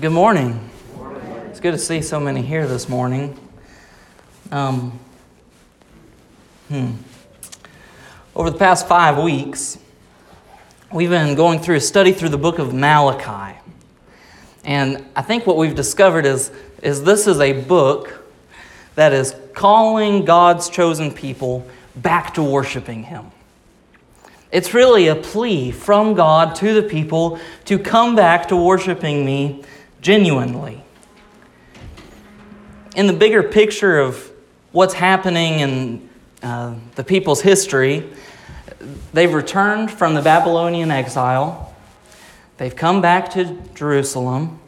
Good morning. It's good to see so many here this morning. Um, hmm. Over the past five weeks, we've been going through a study through the book of Malachi. And I think what we've discovered is, is this is a book that is calling God's chosen people back to worshiping Him. It's really a plea from God to the people to come back to worshiping me genuinely. In the bigger picture of what's happening in uh, the people's history, they've returned from the Babylonian exile, they've come back to Jerusalem,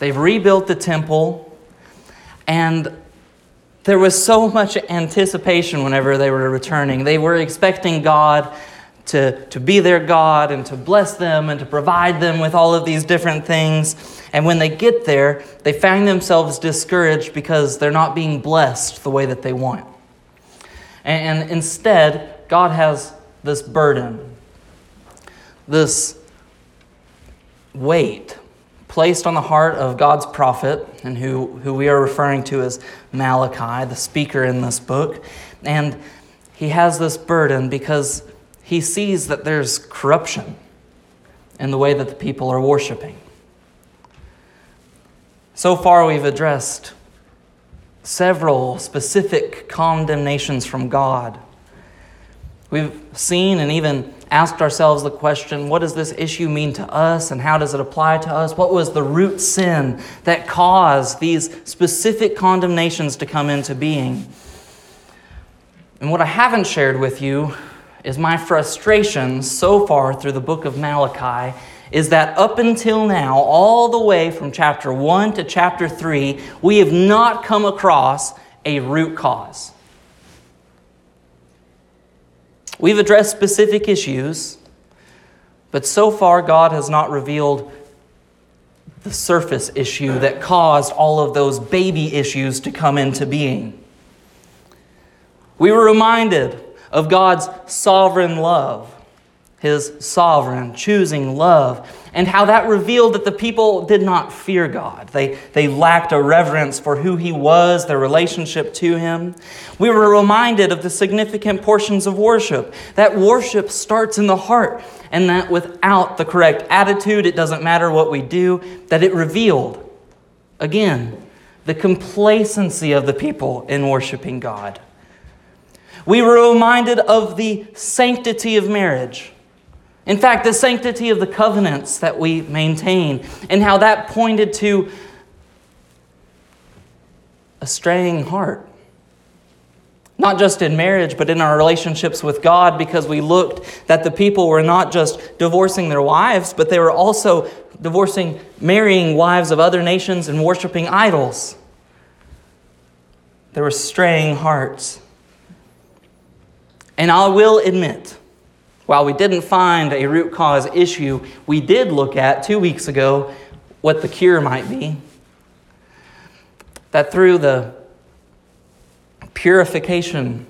they've rebuilt the temple, and there was so much anticipation whenever they were returning. They were expecting God to, to be their God and to bless them and to provide them with all of these different things. And when they get there, they find themselves discouraged because they're not being blessed the way that they want. And instead, God has this burden, this weight placed on the heart of God's prophet, and who, who we are referring to as Malachi, the speaker in this book. And he has this burden because he sees that there's corruption in the way that the people are worshiping. So far, we've addressed several specific condemnations from God. We've seen and even asked ourselves the question what does this issue mean to us and how does it apply to us? What was the root sin that caused these specific condemnations to come into being? And what I haven't shared with you is my frustration so far through the book of Malachi is that up until now, all the way from chapter 1 to chapter 3, we have not come across a root cause. We've addressed specific issues, but so far God has not revealed the surface issue that caused all of those baby issues to come into being. We were reminded of God's sovereign love, his sovereign, choosing love, and how that revealed that the people did not fear God. They, they lacked a reverence for who he was, their relationship to him. We were reminded of the significant portions of worship, that worship starts in the heart, and that without the correct attitude, it doesn't matter what we do, that it revealed, again, the complacency of the people in worshiping God. We were reminded of the sanctity of marriage. In fact, the sanctity of the covenants that we maintain, and how that pointed to a straying heart. Not just in marriage, but in our relationships with God, because we looked that the people were not just divorcing their wives, but they were also divorcing, marrying wives of other nations and worshiping idols. There were straying hearts. And I will admit, while we didn't find a root cause issue, we did look at two weeks ago what the cure might be. That through the purification,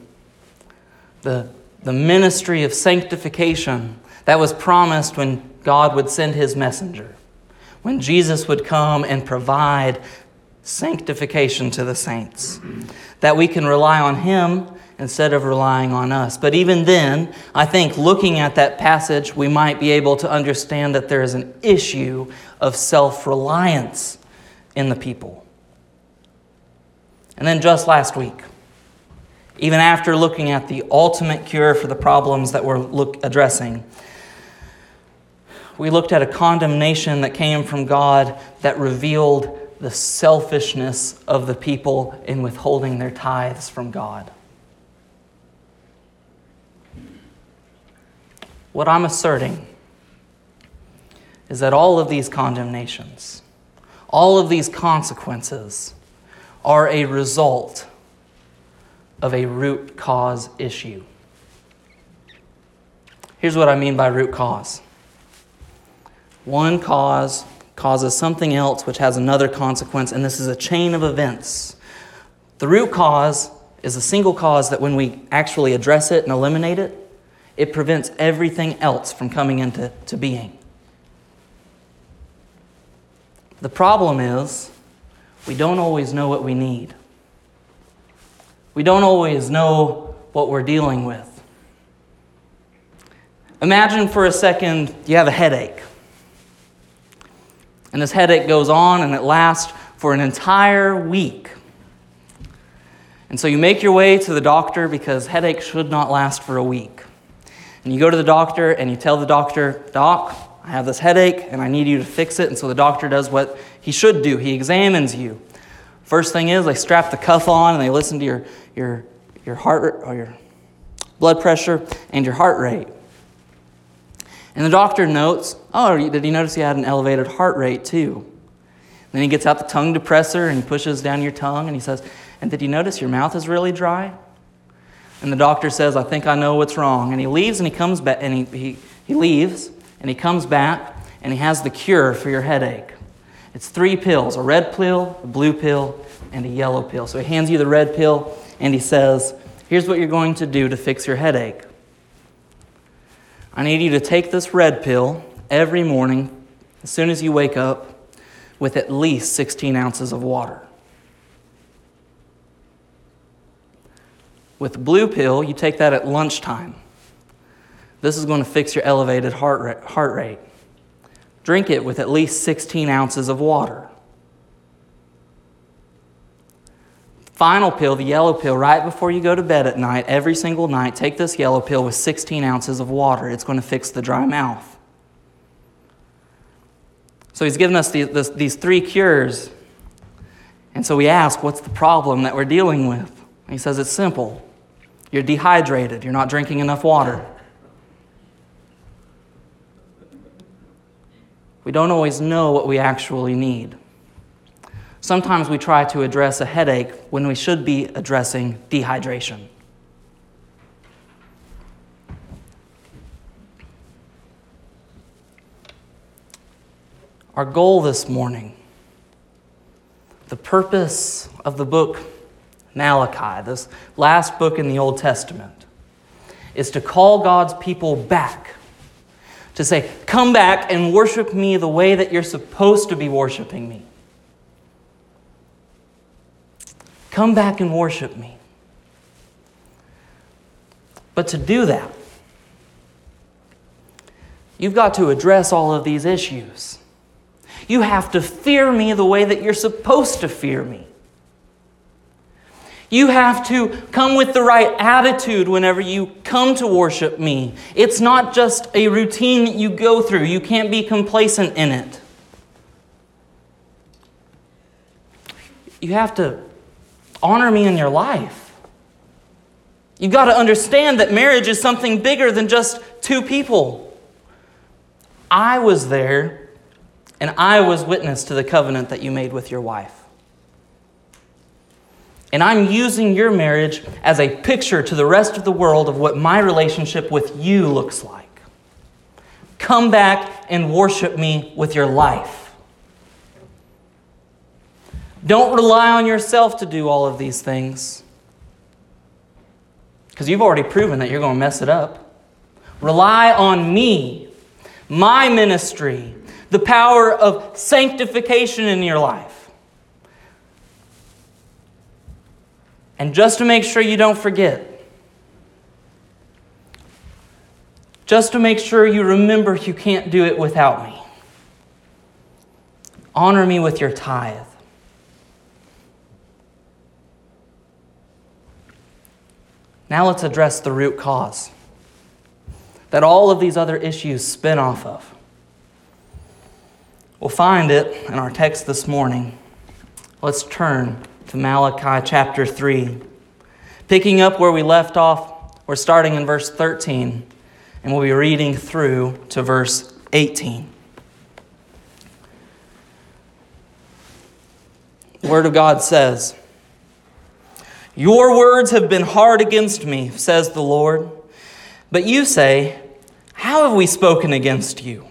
the, the ministry of sanctification that was promised when God would send his messenger, when Jesus would come and provide sanctification to the saints, that we can rely on him instead of relying on us. But even then, I think looking at that passage, we might be able to understand that there is an issue of self reliance in the people. And then just last week, even after looking at the ultimate cure for the problems that we're look, addressing, we looked at a condemnation that came from God that revealed the selfishness of the people in withholding their tithes from God. What I'm asserting is that all of these condemnations, all of these consequences, are a result of a root cause issue. Here's what I mean by root cause one cause causes something else which has another consequence, and this is a chain of events. The root cause is a single cause that when we actually address it and eliminate it, it prevents everything else from coming into to being. The problem is, we don't always know what we need. We don't always know what we're dealing with. Imagine for a second you have a headache. And this headache goes on and it lasts for an entire week. And so you make your way to the doctor because headache should not last for a week. And you go to the doctor and you tell the doctor, Doc, I have this headache and I need you to fix it. And so the doctor does what he should do he examines you. First thing is, they strap the cuff on and they listen to your, your, your heart or your blood pressure and your heart rate. And the doctor notes, oh, did he notice he had an elevated heart rate too? Then he gets out the tongue depressor and he pushes down your tongue and he says, and did you notice your mouth is really dry? And the doctor says, I think I know what's wrong. And he leaves and he comes back and he, he, he leaves and he comes back and he has the cure for your headache. It's three pills a red pill, a blue pill, and a yellow pill. So he hands you the red pill and he says, Here's what you're going to do to fix your headache. I need you to take this red pill every morning as soon as you wake up with at least 16 ounces of water. With blue pill, you take that at lunchtime. This is going to fix your elevated heart rate. Heart rate. Drink it with at least 16 ounces of water. Final pill, the yellow pill, right before you go to bed at night, every single night, take this yellow pill with 16 ounces of water. It's going to fix the dry mouth. So he's given us these, these three cures. And so we ask, what's the problem that we're dealing with? And he says, it's simple. You're dehydrated, you're not drinking enough water. We don't always know what we actually need. Sometimes we try to address a headache when we should be addressing dehydration. Our goal this morning, the purpose of the book Malachi, this last book in the Old Testament, is to call God's people back. To say, come back and worship me the way that you're supposed to be worshiping me. Come back and worship me. But to do that, you've got to address all of these issues. You have to fear me the way that you're supposed to fear me. You have to come with the right attitude whenever you come to worship me. It's not just a routine that you go through, you can't be complacent in it. You have to honor me in your life. You've got to understand that marriage is something bigger than just two people. I was there and I was witness to the covenant that you made with your wife. And I'm using your marriage as a picture to the rest of the world of what my relationship with you looks like. Come back and worship me with your life. Don't rely on yourself to do all of these things because you've already proven that you're going to mess it up. Rely on me, my ministry, the power of sanctification in your life. And just to make sure you don't forget, just to make sure you remember you can't do it without me, honor me with your tithe. Now let's address the root cause that all of these other issues spin off of. We'll find it in our text this morning. Let's turn to Malachi chapter 3. Picking up where we left off, we're starting in verse 13, and we'll be reading through to verse 18. The Word of God says, your words have been hard against me, says the Lord. But you say, How have we spoken against you?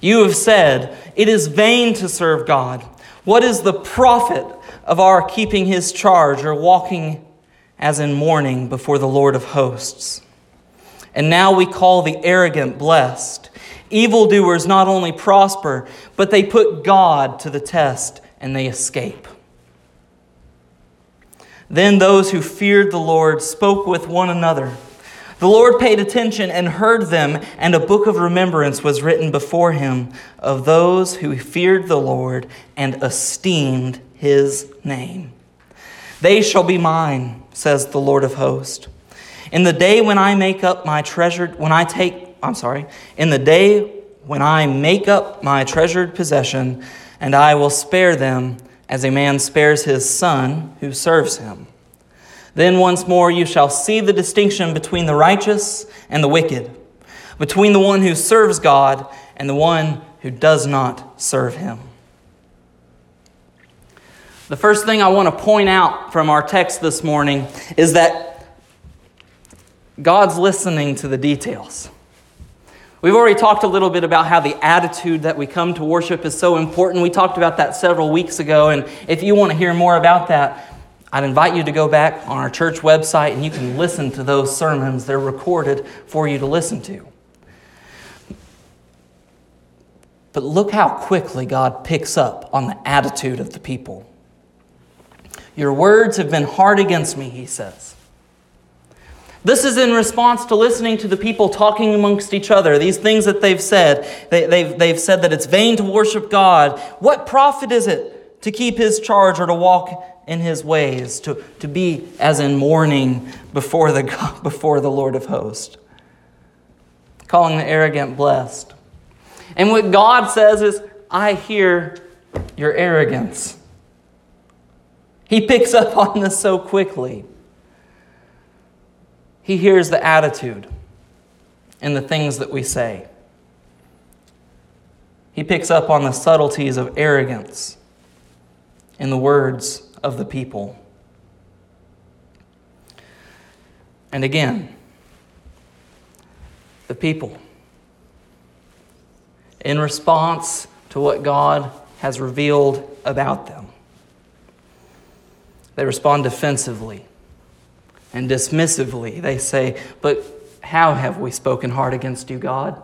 You have said, It is vain to serve God. What is the profit of our keeping his charge or walking as in mourning before the Lord of hosts? And now we call the arrogant blessed, Evildoers not only prosper, but they put God to the test and they escape. Then those who feared the Lord spoke with one another. The Lord paid attention and heard them, and a book of remembrance was written before him of those who feared the Lord and esteemed his name. They shall be mine, says the Lord of hosts. In the day when I make up my treasured, when I take, I'm sorry, in the day when I make up my treasured possession, and I will spare them as a man spares his son who serves him. Then once more you shall see the distinction between the righteous and the wicked, between the one who serves God and the one who does not serve him. The first thing I want to point out from our text this morning is that God's listening to the details. We've already talked a little bit about how the attitude that we come to worship is so important. We talked about that several weeks ago, and if you want to hear more about that, I'd invite you to go back on our church website and you can listen to those sermons. They're recorded for you to listen to. But look how quickly God picks up on the attitude of the people. Your words have been hard against me, he says. This is in response to listening to the people talking amongst each other, these things that they've said. They, have they've, they've said that it's vain to worship God. What profit is it to keep his charge or to walk in his ways, to, to be as in mourning before the, before the Lord of hosts? Calling the arrogant blessed. And what God says is, I hear your arrogance. He picks up on this so quickly. He hears the attitude and the things that we say. He picks up on the subtleties of arrogance in the words of the people. And again, the people, in response to what God has revealed about them, they respond defensively and dismissively they say, But how have we spoken hard against you, God?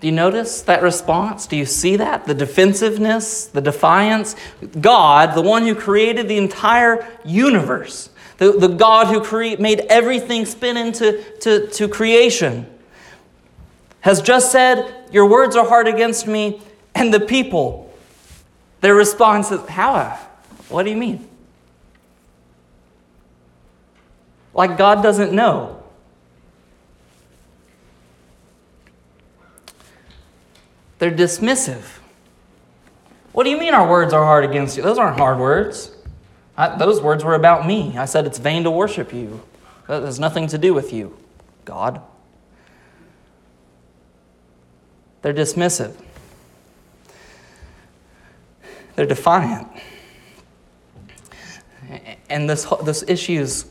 Do you notice that response? Do you see that? The defensiveness, the defiance? God, the one who created the entire universe, the, the God who create, made everything spin into to, to creation, has just said, Your words are hard against me, and the people their response is, How? What do you mean? Like God doesn't know. They're dismissive. What do you mean our words are hard against you? Those aren't hard words. I, those words were about me. I said it's vain to worship you. That has nothing to do with you, God. They're dismissive. They're defiant. And this, this issue is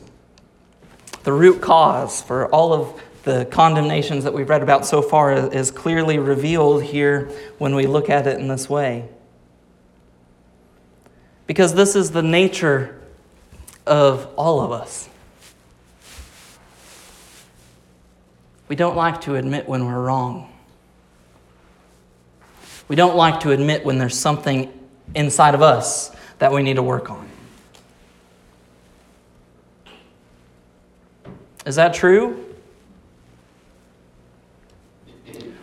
the root cause for all of the condemnations that we've read about so far is clearly revealed here when we look at it in this way. Because this is the nature of all of us. We don't like to admit when we're wrong. We don't like to admit when there's something inside of us that we need to work on. Is that true?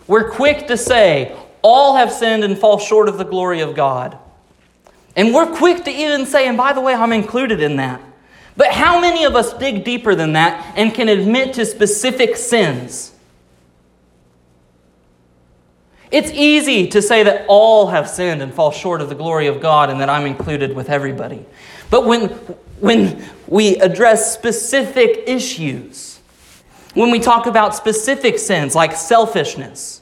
We're quick to say, all have sinned and fall short of the glory of God. And we're quick to even say, and by the way, I'm included in that. But how many of us dig deeper than that and can admit to specific sins? It's easy to say that all have sinned and fall short of the glory of God and that I'm included with everybody. But when, when we address specific issues, when we talk about specific sins like selfishness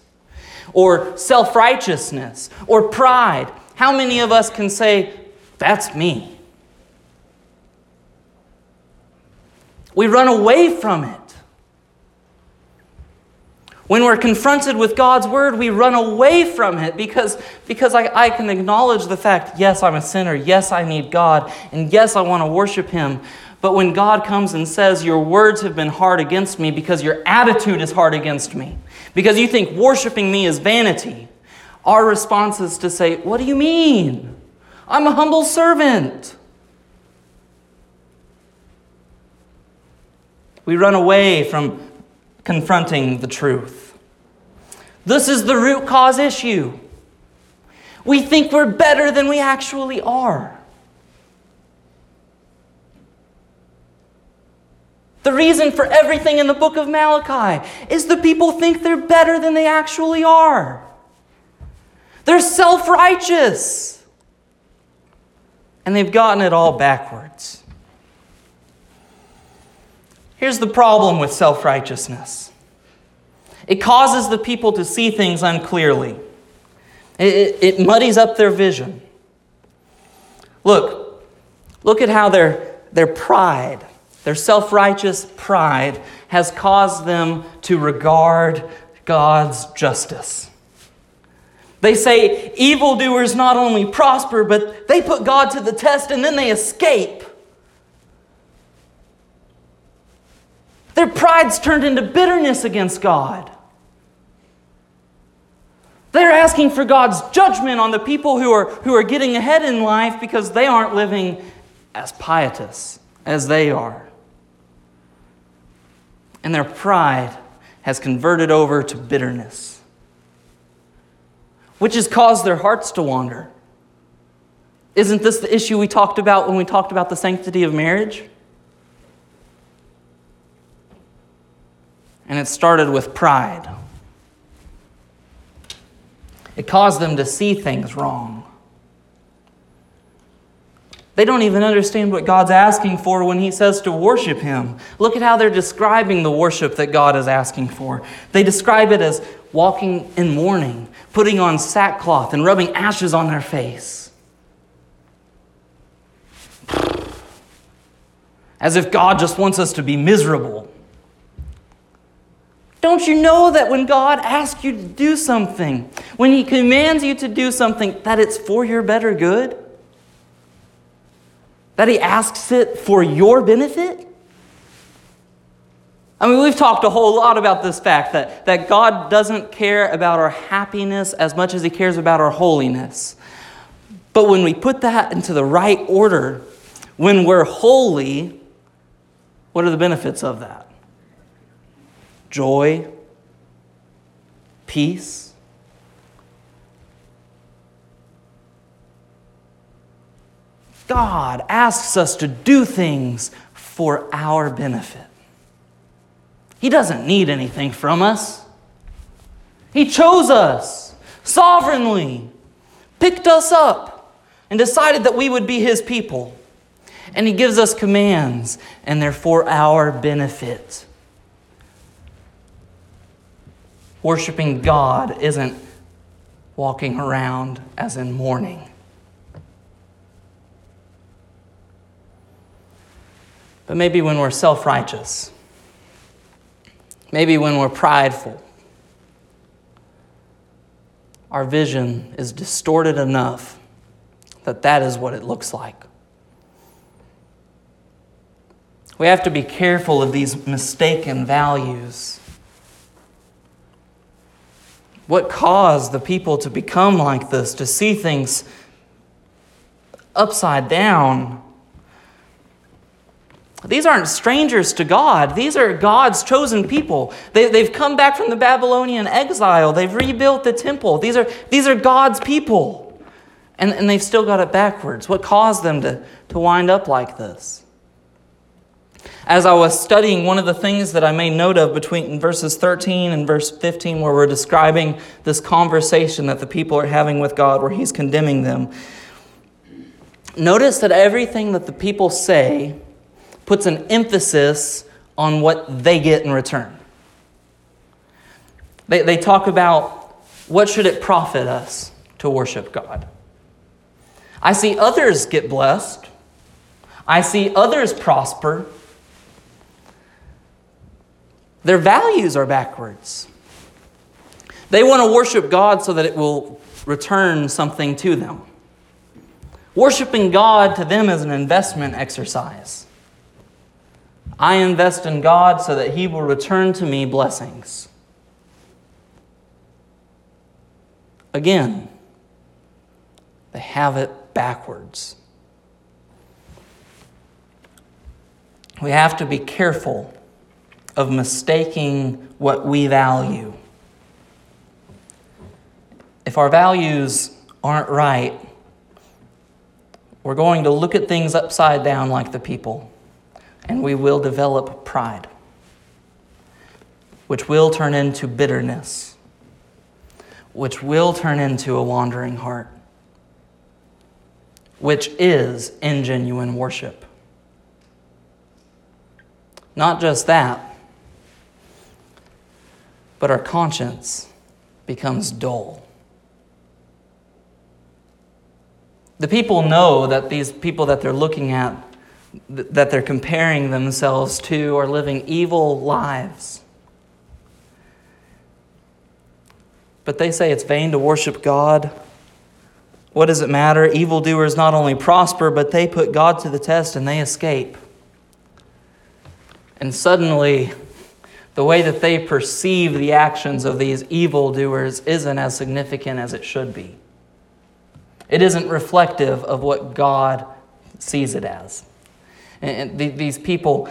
or self righteousness or pride, how many of us can say, That's me? We run away from it. When we're confronted with God's word, we run away from it because, because I, I can acknowledge the fact yes, I'm a sinner. Yes, I need God. And yes, I want to worship Him. But when God comes and says, Your words have been hard against me because your attitude is hard against me, because you think worshiping me is vanity, our response is to say, What do you mean? I'm a humble servant. We run away from confronting the truth. This is the root cause issue. We think we're better than we actually are. The reason for everything in the book of Malachi is the people think they're better than they actually are. They're self righteous. And they've gotten it all backwards. Here's the problem with self righteousness it causes the people to see things unclearly, it, it, it, muddies up their vision. Look, look at how their, their pride, their self righteous pride, has caused them to regard God's justice. They say evildoers not only prosper, but they put God to the test and then they escape. Their pride's turned into bitterness against God. They're asking for God's judgment on the people who are, who are getting ahead in life because they aren't living as pietous as they are. And their pride has converted over to bitterness, which has caused their hearts to wander. Isn't this the issue we talked about when we talked about the sanctity of marriage? And it started with pride. It caused them to see things wrong. They don't even understand what God's asking for when He says to worship Him. Look at how they're describing the worship that God is asking for. They describe it as walking in mourning, putting on sackcloth, and rubbing ashes on their face. As if God just wants us to be miserable. Don't you know that when God asks you to do something, when He commands you to do something, that it's for your better good? That He asks it for your benefit? I mean, we've talked a whole lot about this fact that, that God doesn't care about our happiness as much as He cares about our holiness. But when we put that into the right order, when we're holy, what are the benefits of that? Joy, peace. God asks us to do things for our benefit. He doesn't need anything from us. He chose us sovereignly, picked us up, and decided that we would be His people. And He gives us commands, and they're for our benefit. Worshiping God isn't walking around as in mourning. But maybe when we're self righteous, maybe when we're prideful, our vision is distorted enough that that is what it looks like. We have to be careful of these mistaken values what caused the people to become like this, to see things upside down? These aren't strangers to God. These are God's chosen people. They, they've come back from the Babylonian exile. They've rebuilt the temple. These are, these are God's people. And, and they've still got it backwards. What caused them to, to wind up like this? As I was studying, one of the things that I made note of between verses 13 and verse 15, where we're describing this conversation that the people are having with God, where He's condemning them, notice that everything that the people say puts an emphasis on what they get in return. They, they talk about what should it profit us to worship God. I see others get blessed. I see others prosper. Their values are backwards. They want to worship God so that it will return something to them. Worshiping God to them is an investment exercise. I invest in God so that He will return to me blessings. Again, they have it backwards. We have to be careful of mistaking what we value. If our values aren't right, we're going to look at things upside down like the people, and we will develop pride, which will turn into bitterness, which will turn into a wandering heart, which is ingenuine worship. Not just that, but our conscience becomes dull. The people know that these people that they're looking at, that they're comparing themselves to, are living evil lives. But they say it's vain to worship God. What does it matter? Evildoers not only prosper, but they put God to the test and they escape. And suddenly, the way that they perceive the actions of these evildoers isn't as significant as it should be. It isn't reflective of what God sees it as. And these people,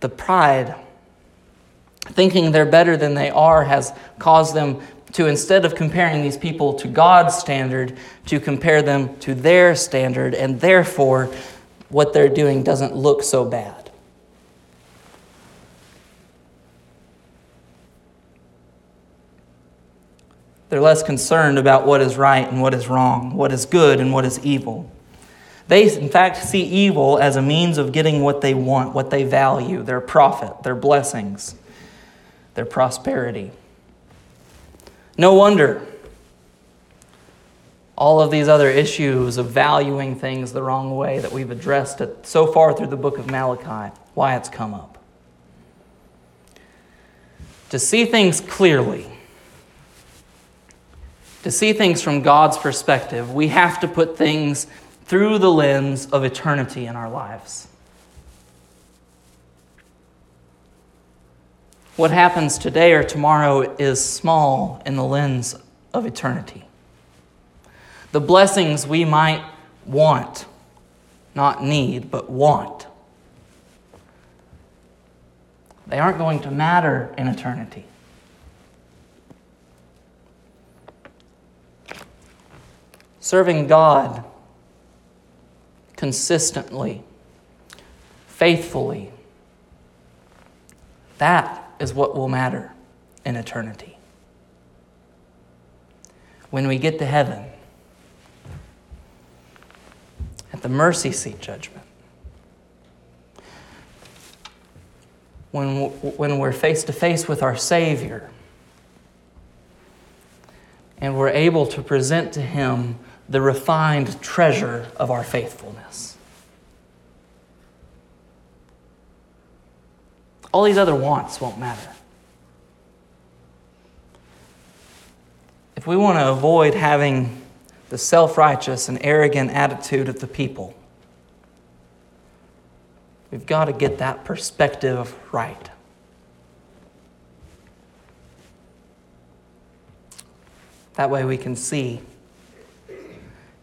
the pride, thinking they're better than they are, has caused them to, instead of comparing these people to God's standard, to compare them to their standard, and therefore what they're doing doesn't look so bad. They're less concerned about what is right and what is wrong, what is good and what is evil. They, in fact, see evil as a means of getting what they want, what they value, their profit, their blessings, their prosperity. No wonder all of these other issues of valuing things the wrong way that we've addressed it so far through the book of Malachi, why it's come up. To see things clearly, to see things from God's perspective, we have to put things through the lens of eternity in our lives. What happens today or tomorrow is small in the lens of eternity. The blessings we might want, not need, but want, they aren't going to matter in eternity. Serving God consistently, faithfully. That is what will matter in eternity. When we get to heaven, at the mercy seat judgment, when, when we're face to face with our Savior, and we're able to present to Him the refined treasure of our faithfulness. All these other wants won't matter. If we want to avoid having the self righteous and arrogant attitude of the people, we've got to get that perspective right. That way we can see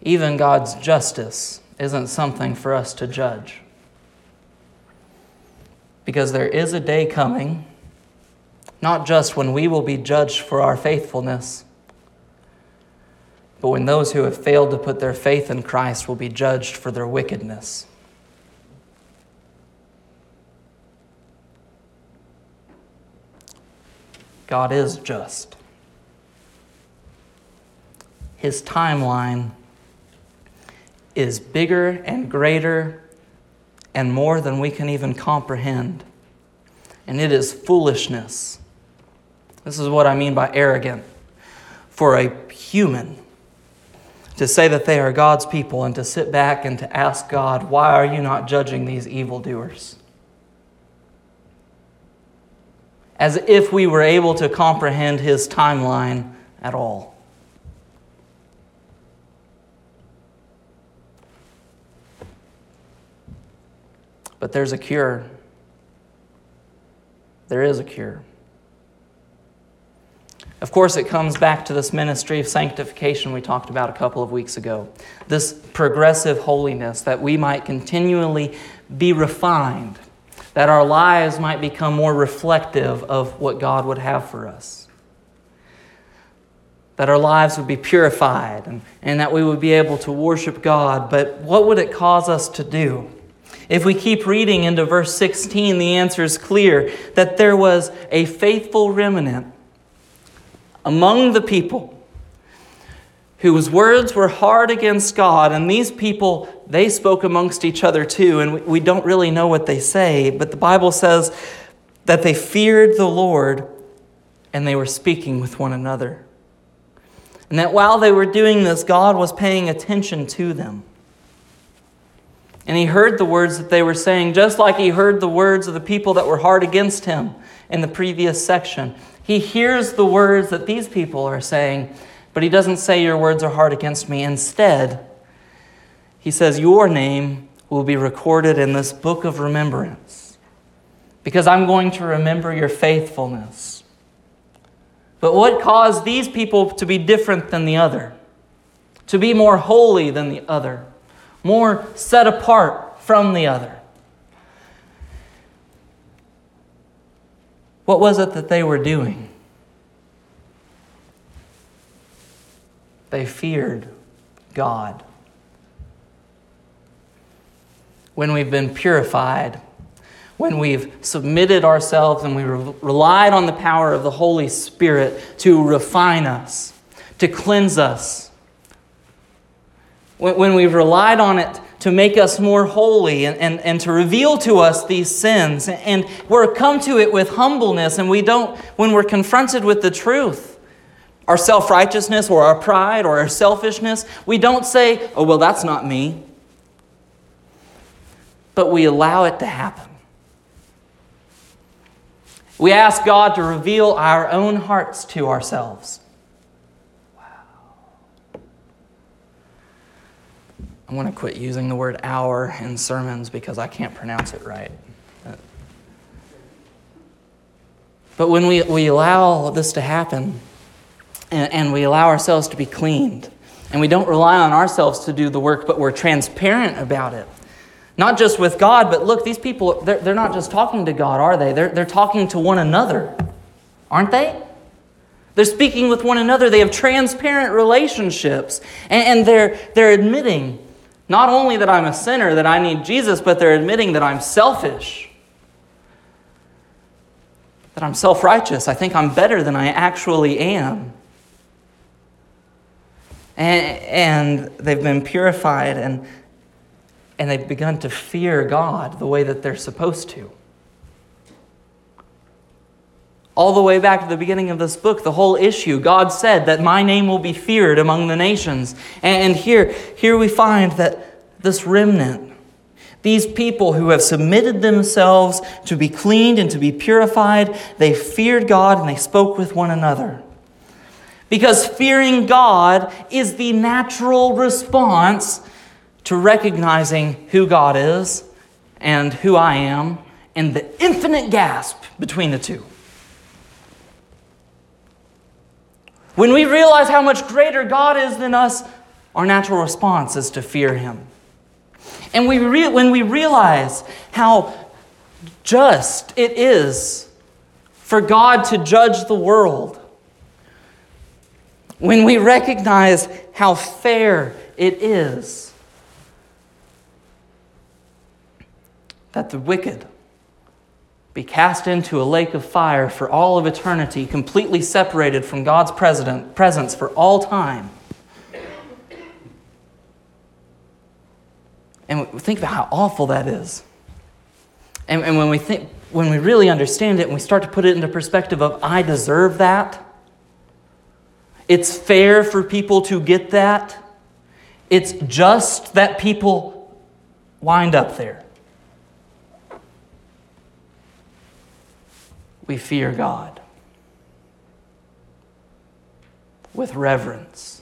even God's justice isn't something for us to judge. Because there is a day coming, not just when we will be judged for our faithfulness, but when those who have failed to put their faith in Christ will be judged for their wickedness. God is just. His timeline is bigger and greater and more than we can even comprehend. And it is foolishness. This is what I mean by arrogant. For a human to say that they are God's people and to sit back and to ask God, why are you not judging these evildoers? As if we were able to comprehend his timeline at all. But there's a cure. There is a cure. Of course, it comes back to this ministry of sanctification we talked about a couple of weeks ago. This progressive holiness that we might continually be refined, that our lives might become more reflective of what God would have for us. That our lives would be purified and, and that we would be able to worship God. But what would it cause us to do? If we keep reading into verse 16, the answer is clear that there was a faithful remnant among the people whose words were hard against God, and these people, they spoke amongst each other too, and we don't really know what they say, but the Bible says that they feared the Lord and they were speaking with one another. And that while they were doing this, God was paying attention to them. And he heard the words that they were saying, just like he heard the words of the people that were hard against him in the previous section. He hears the words that these people are saying, but he doesn't say, Your words are hard against me. Instead, he says, Your name will be recorded in this book of remembrance because I'm going to remember your faithfulness. But what caused these people to be different than the other? To be more holy than the other? More set apart from the other. What was it that they were doing? They feared God. When we've been purified, when we've submitted ourselves and we re- relied on the power of the Holy Spirit to refine us, to cleanse us, when, we've relied on it to make us more holy and, and, and to reveal to us these sins. And we're come to it with humbleness, and we don't, when we're confronted with the truth, our self righteousness or our pride or our selfishness, we don't say, oh, well, that's not me. But we allow it to happen. We ask God to reveal our own hearts to ourselves. I'm going to quit using the word hour in sermons because I can't pronounce it right. But when we, we allow this to happen and, and we allow ourselves to be cleaned, and we don't rely on ourselves to do the work, but we're transparent about it. Not just with God, but look, these people, they're, they're not just talking to God, are they? They're, they're talking to one another, aren't they? They're speaking with one another. They have transparent relationships, and, and they're, they're admitting not only that I'm a sinner, that I need Jesus, but they're admitting that I'm selfish, that I'm self righteous. I think I'm better than I actually am. And, and they've been purified and, and they've begun to fear God the way that they're supposed to all the way back to the beginning of this book, the whole issue. God said that my name will be feared among the nations. And here, here we find that this remnant, these people who have submitted themselves to be cleaned and to be purified, they feared God and they spoke with one another. Because fearing God is the natural response to recognizing who God is and who I am and the infinite gasp between the two. When we realize how much greater God is than us, our natural response is to fear Him. And we re- when we realize how just it is for God to judge the world, when we recognize how fair it is that the wicked be cast into a lake of fire for all of eternity, completely separated from God's presence for all time. And think about how awful that is. And, and when we think, when we really understand it and we start to put it into perspective of I deserve that, it's fair for people to get that. It's just that people wind up there. We fear God with reverence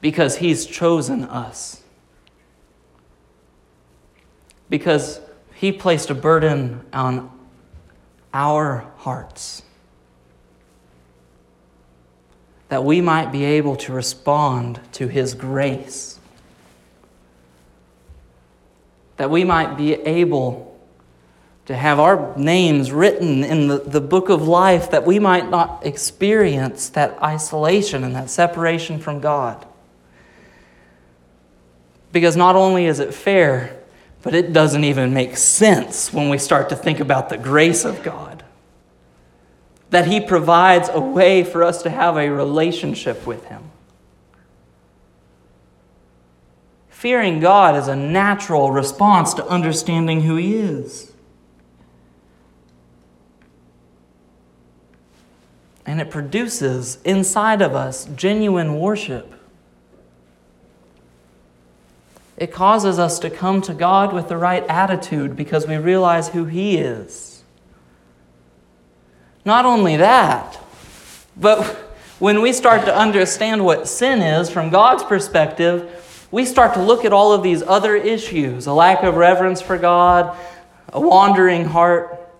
because He's chosen us. because he placed a burden on our hearts that we might be able to respond to his grace, that we might be able to have our names written in the, the book of life, that we might not experience that isolation and that separation from God. Because not only is it fair, but it doesn't even make sense when we start to think about the grace of God. That He provides a way for us to have a relationship with Him. Fearing God is a natural response to understanding who He is. And it produces inside of us genuine worship. It causes us to come to God with the right attitude because we realize who He is. Not only that, but when we start to understand what sin is from God's perspective, we start to look at all of these other issues a lack of reverence for God, a wandering heart,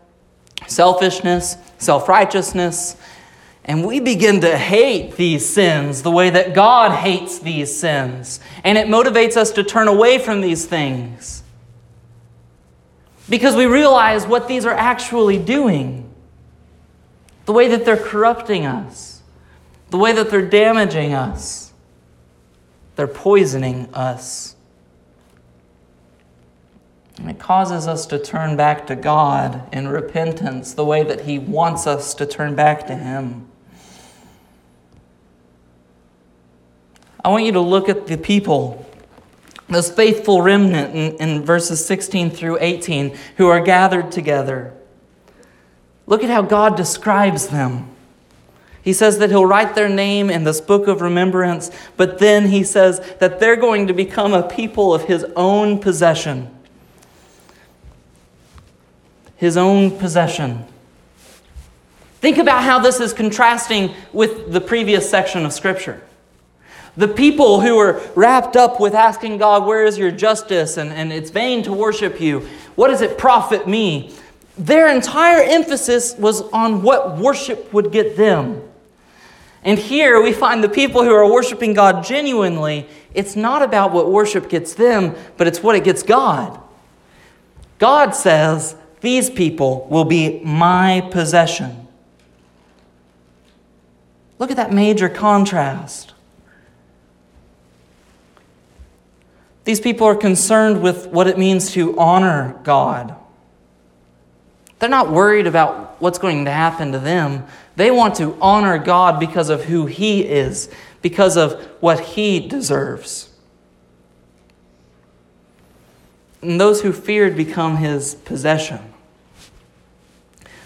selfishness, self righteousness, and we begin to hate these sins the way that God hates these sins. And it motivates us to turn away from these things. Because we realize what these are actually doing. The way that they're corrupting us. The way that they're damaging us. They're poisoning us. And it causes us to turn back to God in repentance, the way that He wants us to turn back to Him. I want you to look at the people, this faithful remnant in, in verses 16 through 18, who are gathered together. Look at how God describes them. He says that he'll write their name in this book of remembrance, but then he says that they're going to become a people of his own possession. His own possession. Think about how this is contrasting with the previous section of Scripture. The people who are wrapped up with asking God, Where is your justice? And, and it's vain to worship you. What does it profit me? Their entire emphasis was on what worship would get them. And here we find the people who are worshiping God genuinely. It's not about what worship gets them, but it's what it gets God. God says, These people will be my possession. Look at that major contrast. These people are concerned with what it means to honor God. They're not worried about what's going to happen to them. They want to honor God because of who He is, because of what He deserves. And those who feared become His possession.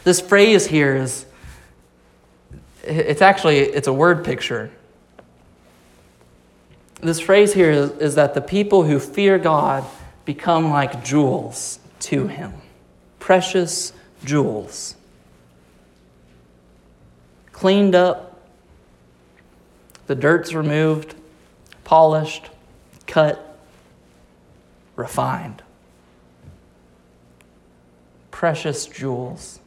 This phrase here is it's actually it's a word picture this phrase here is, is that the people who fear God become like jewels to him, precious jewels. Cleaned up, the dirt's removed, polished, cut, refined. Precious jewels.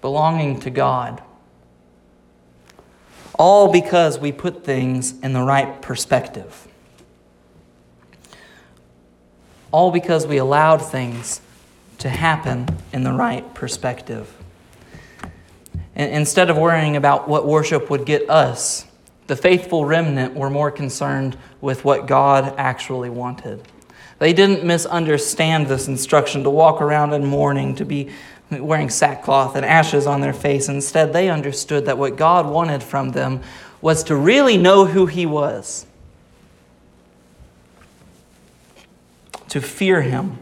Belonging to God. All because we put things in the right perspective. All because we allowed things to happen in the right perspective. And instead of worrying about what worship would get us, the faithful remnant were more concerned with what God actually wanted. They didn't misunderstand this instruction to walk around in mourning, to be wearing sackcloth and ashes on their face. Instead, they understood that what God wanted from them was to really know who He was, to fear Him.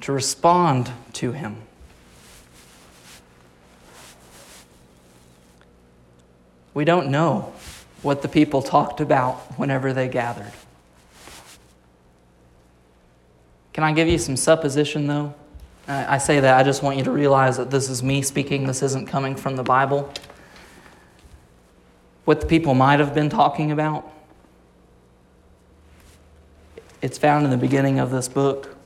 To respond to him. We don't know what the people talked about whenever they gathered. Can I give you some supposition, though? I say that, I just want you to realize that this is me speaking, this isn't coming from the Bible. What the people might have been talking about, it's found in the beginning of this book.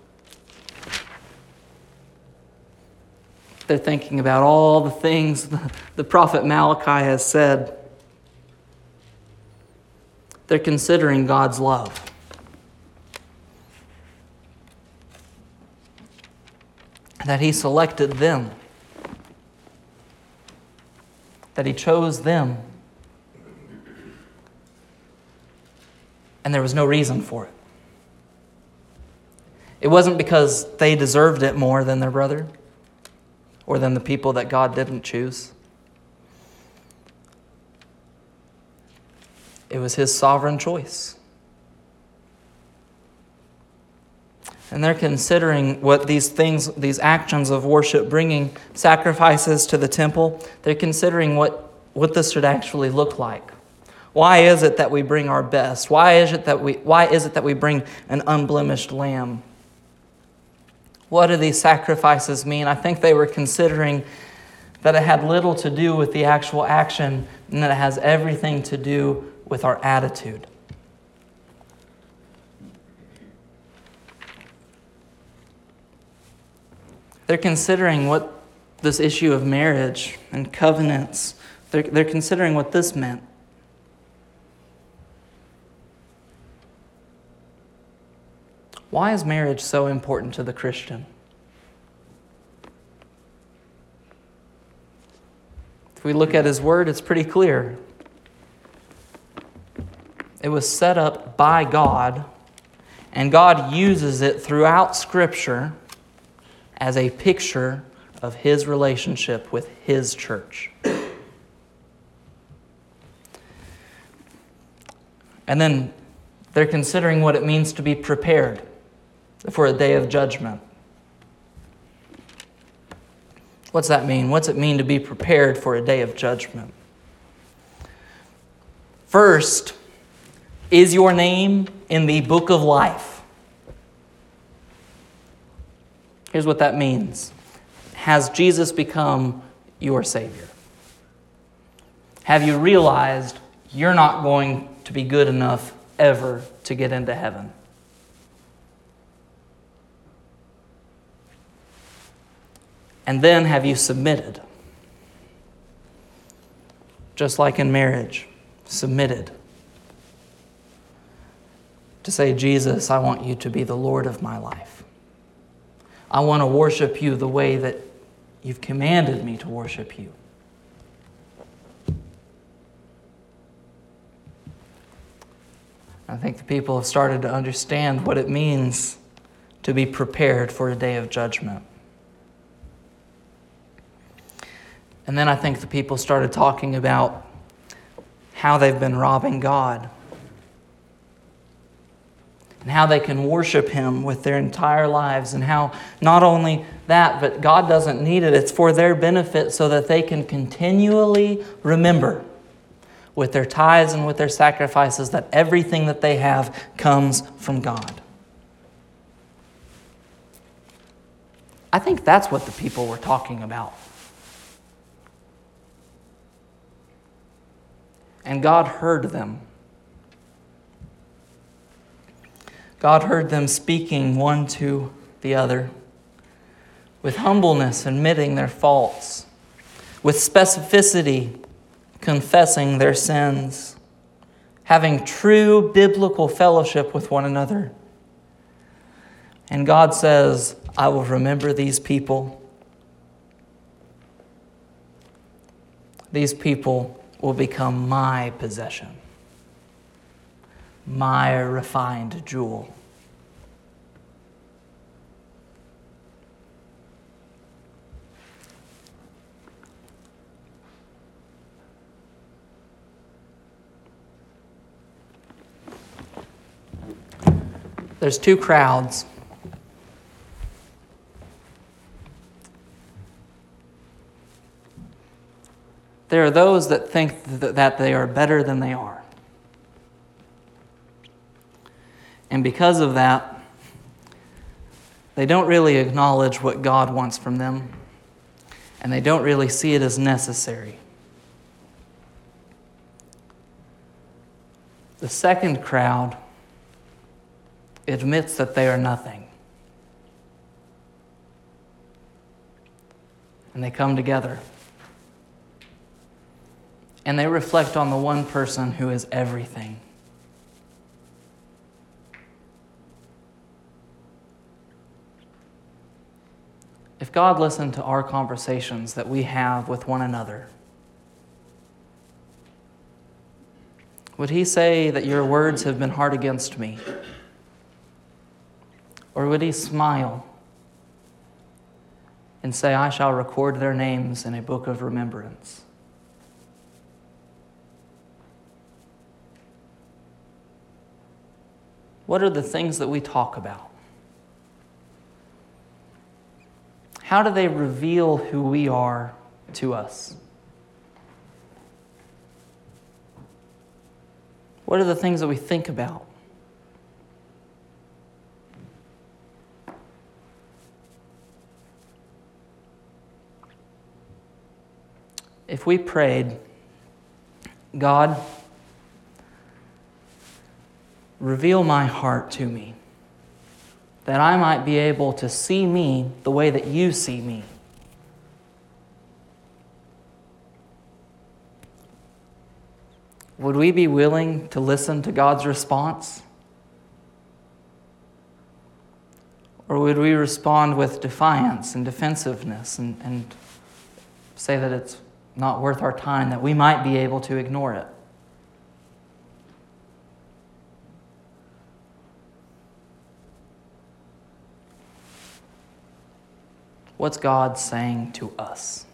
They're thinking about all the things the prophet Malachi has said. They're considering God's love. that He selected them, that He chose them, and there was no reason for it. It wasn't because they deserved it more than their brother or than the people that God didn't choose. It was His sovereign choice. And they're considering what these things, these actions of worship, bringing sacrifices to the temple, they're considering what, what this should actually look like. Why is it that we bring our best? Why is it that we, why is it that we bring an unblemished lamb? What do these sacrifices mean? I think they were considering that it had little to do with the actual action and that it has everything to do with our attitude. They're considering what this issue of marriage and covenants, they're, they're considering what this meant. Why is marriage so important to the Christian? If we look at his word, it's pretty clear. It was set up by God, and God uses it throughout Scripture as a picture of his relationship with his church. And then they're considering what it means to be prepared for a day of judgment. What's that mean? What's it mean to be prepared for a day of judgment? First, is your name in the book of life? Here's what that means Has Jesus become your Savior? Have you realized you're not going to be good enough ever to get into heaven? And then have you submitted? Just like in marriage, submitted. To say, Jesus, I want you to be the Lord of my life. I want to worship you the way that you've commanded me to worship you. I think the people have started to understand what it means to be prepared for a day of judgment. And then I think the people started talking about how they've been robbing God and how they can worship Him with their entire lives, and how not only that, but God doesn't need it, it's for their benefit so that they can continually remember with their tithes and with their sacrifices that everything that they have comes from God. I think that's what the people were talking about. And God heard them. God heard them speaking one to the other with humbleness, admitting their faults, with specificity, confessing their sins, having true biblical fellowship with one another. And God says, I will remember these people. These people will become my possession my refined jewel. There's two crowds. There are those that think that they are better than they are. And because of that, They don't really acknowledge what God wants from them, and they don't really see it as necessary. The second crowd admits that they are nothing. And they come together. And they reflect on the one person who is everything. If God listened to our conversations that we have with one another, would He say that your words have been hard against me? Or would He smile and say, I shall record their names in a book of remembrance? What are the things that we talk about? How do they reveal who we are to us? What are the things that we think about? If we prayed, God, reveal my heart to me that I might be able to see me the way that you see me. Would we be willing to listen to God's response? Or would we respond with defiance and defensiveness and, and say that it's not worth our time, that we might be able to ignore it? What's God saying to us?